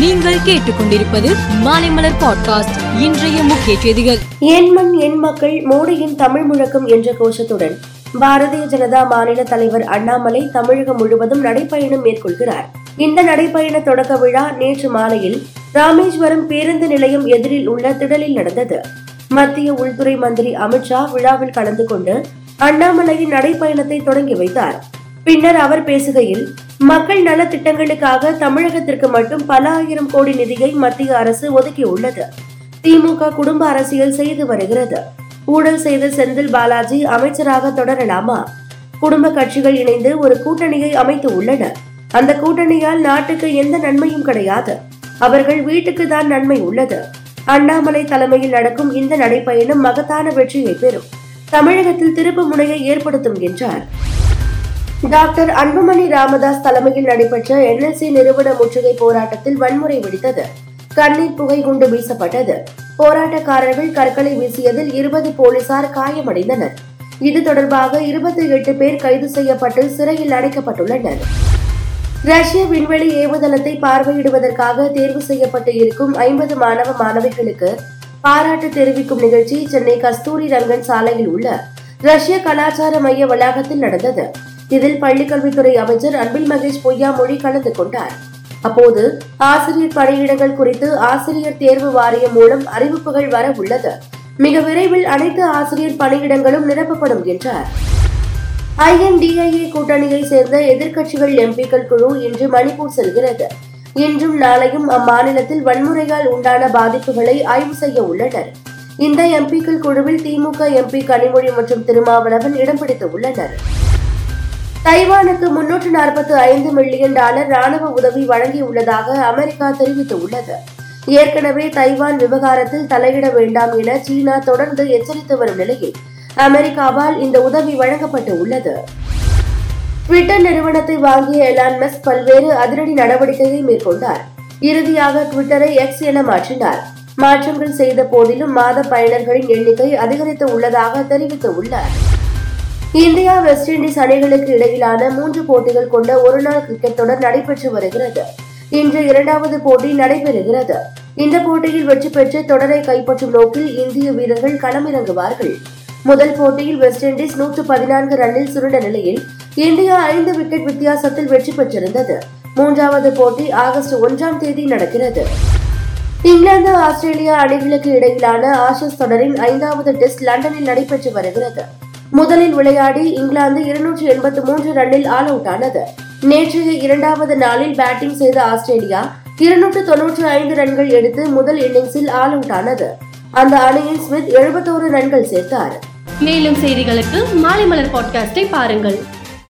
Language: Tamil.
நீங்கள் கேட்டுக்கொண்டிருப்பது மாலைமலர் பாட்காஸ்ட் இன்றைய முக்கிய செய்திகள். என் மண் என் மக்கள் மோடியின் தமிழ் முழக்கம் என்ற கோஷத்துடன் பாரதிய ஜனதா மாநில தலைவர் அண்ணாமலை தமிழகம் முழுவதும் நடைப்பயணம் மேற்கொள்கிறார். இந்த நடைப்பயண தொடக்க விழா நேற்று மாலையில் ராமேஸ்வரம் பேருந்து நிலையம் எதிரில் உள்ள திடலில் நடந்தது. மத்திய உள்துறை மந்திரி அமித்ஷா விழாவில் கலந்து கொண்டு அண்ணாமலையின் நடைப்பயணத்தை தொடங்கி வைத்தார். பின்னர் அவர் பேசுகையில் மக்கள் நல திட்டங்களுக்காக தமிழகத்திற்கு மட்டும் பல ஆயிரம் கோடி நிதியை மத்திய அரசு ஒதுக்கியுள்ளது. திமுக குடும்ப அரசியல் செய்து வருகிறது. ஊழல் செய்த செந்தில் பாலாஜி அமைச்சராக தொடரலாமா? குடும்ப கட்சிகள் இணைந்து ஒரு கூட்டணியை அமைத்து உள்ளன. அந்த கூட்டணியால் நாட்டுக்கு எந்த நன்மையும் கிடையாது. அவர்கள் வீட்டுக்கு தான் நன்மை உள்ளது. அண்ணாமலை தலைமையில் நடக்கும் இந்த நடைப்பயணம் மகத்தான வெற்றியை பெறும். தமிழகத்தில் திருப்பு முனையை ஏற்படுத்தும் என்றார். டாக்டர் அன்புமணி ராமதாஸ் தலைமையில் நடைபெற்ற என்எல்சி நிறுவன முற்றுகை போராட்டத்தில் வன்முறை வெடித்தது. கண்ணீர் புகை குண்டு வீசப்பட்டது. போராட்டக்காரர்கள் கற்களை வீசியதில் இருபது போலீசார் காயமடைந்தனர். இது தொடர்பாக இருபத்தி எட்டு பேர் கைது செய்யப்பட்டு சிறையில் அடைக்கப்பட்டுள்ளனர். ரஷ்ய விண்வெளி ஏவுதளத்தை பார்வையிடுவதற்காக தேர்வு செய்யப்பட்டு இருக்கும் ஐம்பது மாணவ மாணவிகளுக்கு பாராட்டு தெரிவிக்கும் நிகழ்ச்சி சென்னை கஸ்தூரி ரங்கன் சாலையில் உள்ள ரஷ்ய கலாச்சார மைய வளாகத்தில் நடந்தது. இதில் பள்ளிக்கல்வித்துறை அமைச்சர் அன்பில் மகேஷ் பொய்யாமொழி கலந்து கொண்டார். அப்போது ஆசிரியர் பணியிடங்கள் குறித்து ஆசிரியர் தேர்வு வாரியம் மூலம் அறிவிப்புகள் வர உள்ளது. மிக விரைவில் அனைத்து ஆசிரியர் பணியிடங்களும் நிரப்பப்படும் என்றார். ஐஎன்டிஐஏ கூட்டணியை சேர்ந்த எதிர்க்கட்சிகள் எம்பிக்கள் குழு இன்று மணிப்பூர் செல்கிறது. இன்றும் நாளையும் அம்மாநிலத்தில் வன்முறையால் உண்டான பாதிப்புகளை ஆய்வு செய்ய உள்ளனர். இந்த எம்பிக்கள் குழுவில் திமுக எம்பி கனிமொழி மற்றும் திருமாவளவன் இடம் பிடித்து உள்ளனர். தைவானுக்கு முன்னூற்று நாற்பத்தி ஐந்து மில்லியன் டாலர் ராணுவ உதவி வழங்கியுள்ளதாக அமெரிக்கா தெரிவித்துள்ளது. ஏற்கனவே தைவான் விவகாரத்தில் தலையிட வேண்டாம் என சீனா தொடர்ந்து எச்சரித்து வரும் நிலையில் அமெரிக்காவால் இந்த உதவி வழங்கப்பட்டு உள்ளது ட்விட்டர் நிறுவனத்தை வாங்கிய எலான் மஸ்க் பல்வேறு அதிரடி நடவடிக்கையை மேற்கொண்டார். இறுதியாக ட்விட்டரை எக்ஸ் என மாற்றினார். மாற்றங்கள் செய்த போதிலும் மாத பயனர்களின் எண்ணிக்கை அதிகரித்து உள்ளதாக தெரிவித்துள்ளார். இந்தியா வெஸ்ட் இண்டீஸ் அணிகளுக்கு இடையிலான மூன்று போட்டிகள் கொண்ட ஒருநாள் கிரிக்கெட் தொடர் நடைபெற்று வருகிறது. இன்று இரண்டாவது போட்டி நடைபெறுகிறது. இந்த போட்டியில் வெற்றி பெற்று தொடரை கைப்பற்றும் நோக்கில் இந்திய வீரர்கள் களமிறங்குவார்கள். முதல் போட்டியில் வெஸ்ட் இண்டீஸ் நூற்று பதினான்கு ரன்னில் சுருண்ட நிலையில் இந்தியா ஐந்து விக்கெட் வித்தியாசத்தில் வெற்றி பெற்றிருந்தது. மூன்றாவது போட்டி ஆகஸ்ட் ஒன்றாம் தேதி நடக்கிறது. இங்கிலாந்து ஆஸ்திரேலியா அணிகளுக்கு இடையிலான ஆஷஸ் தொடரின் ஐந்தாவது டெஸ்ட் லண்டனில் நடைபெற்று வருகிறது. முதலில் விளையாடி இங்கிலாந்து இருநூற்றி எண்பத்தி மூன்று ரன்னில் ஆல் அவுட் ஆனது. நேற்றைய இரண்டாவது நாளில் பேட்டிங் செய்த ஆஸ்திரேலியா இருநூற்று தொன்னூற்று ஐந்து ரன்கள் எடுத்து முதல் இன்னிங்ஸில் ஆல் அவுட் ஆனது. அந்த அணியின் ஸ்மித் எழுபத்தோரு ரன்கள் சேர்த்தார். மேலும் செய்திகளுக்கு மாலை மலர் பாட்காஸ்டை பாருங்கள்.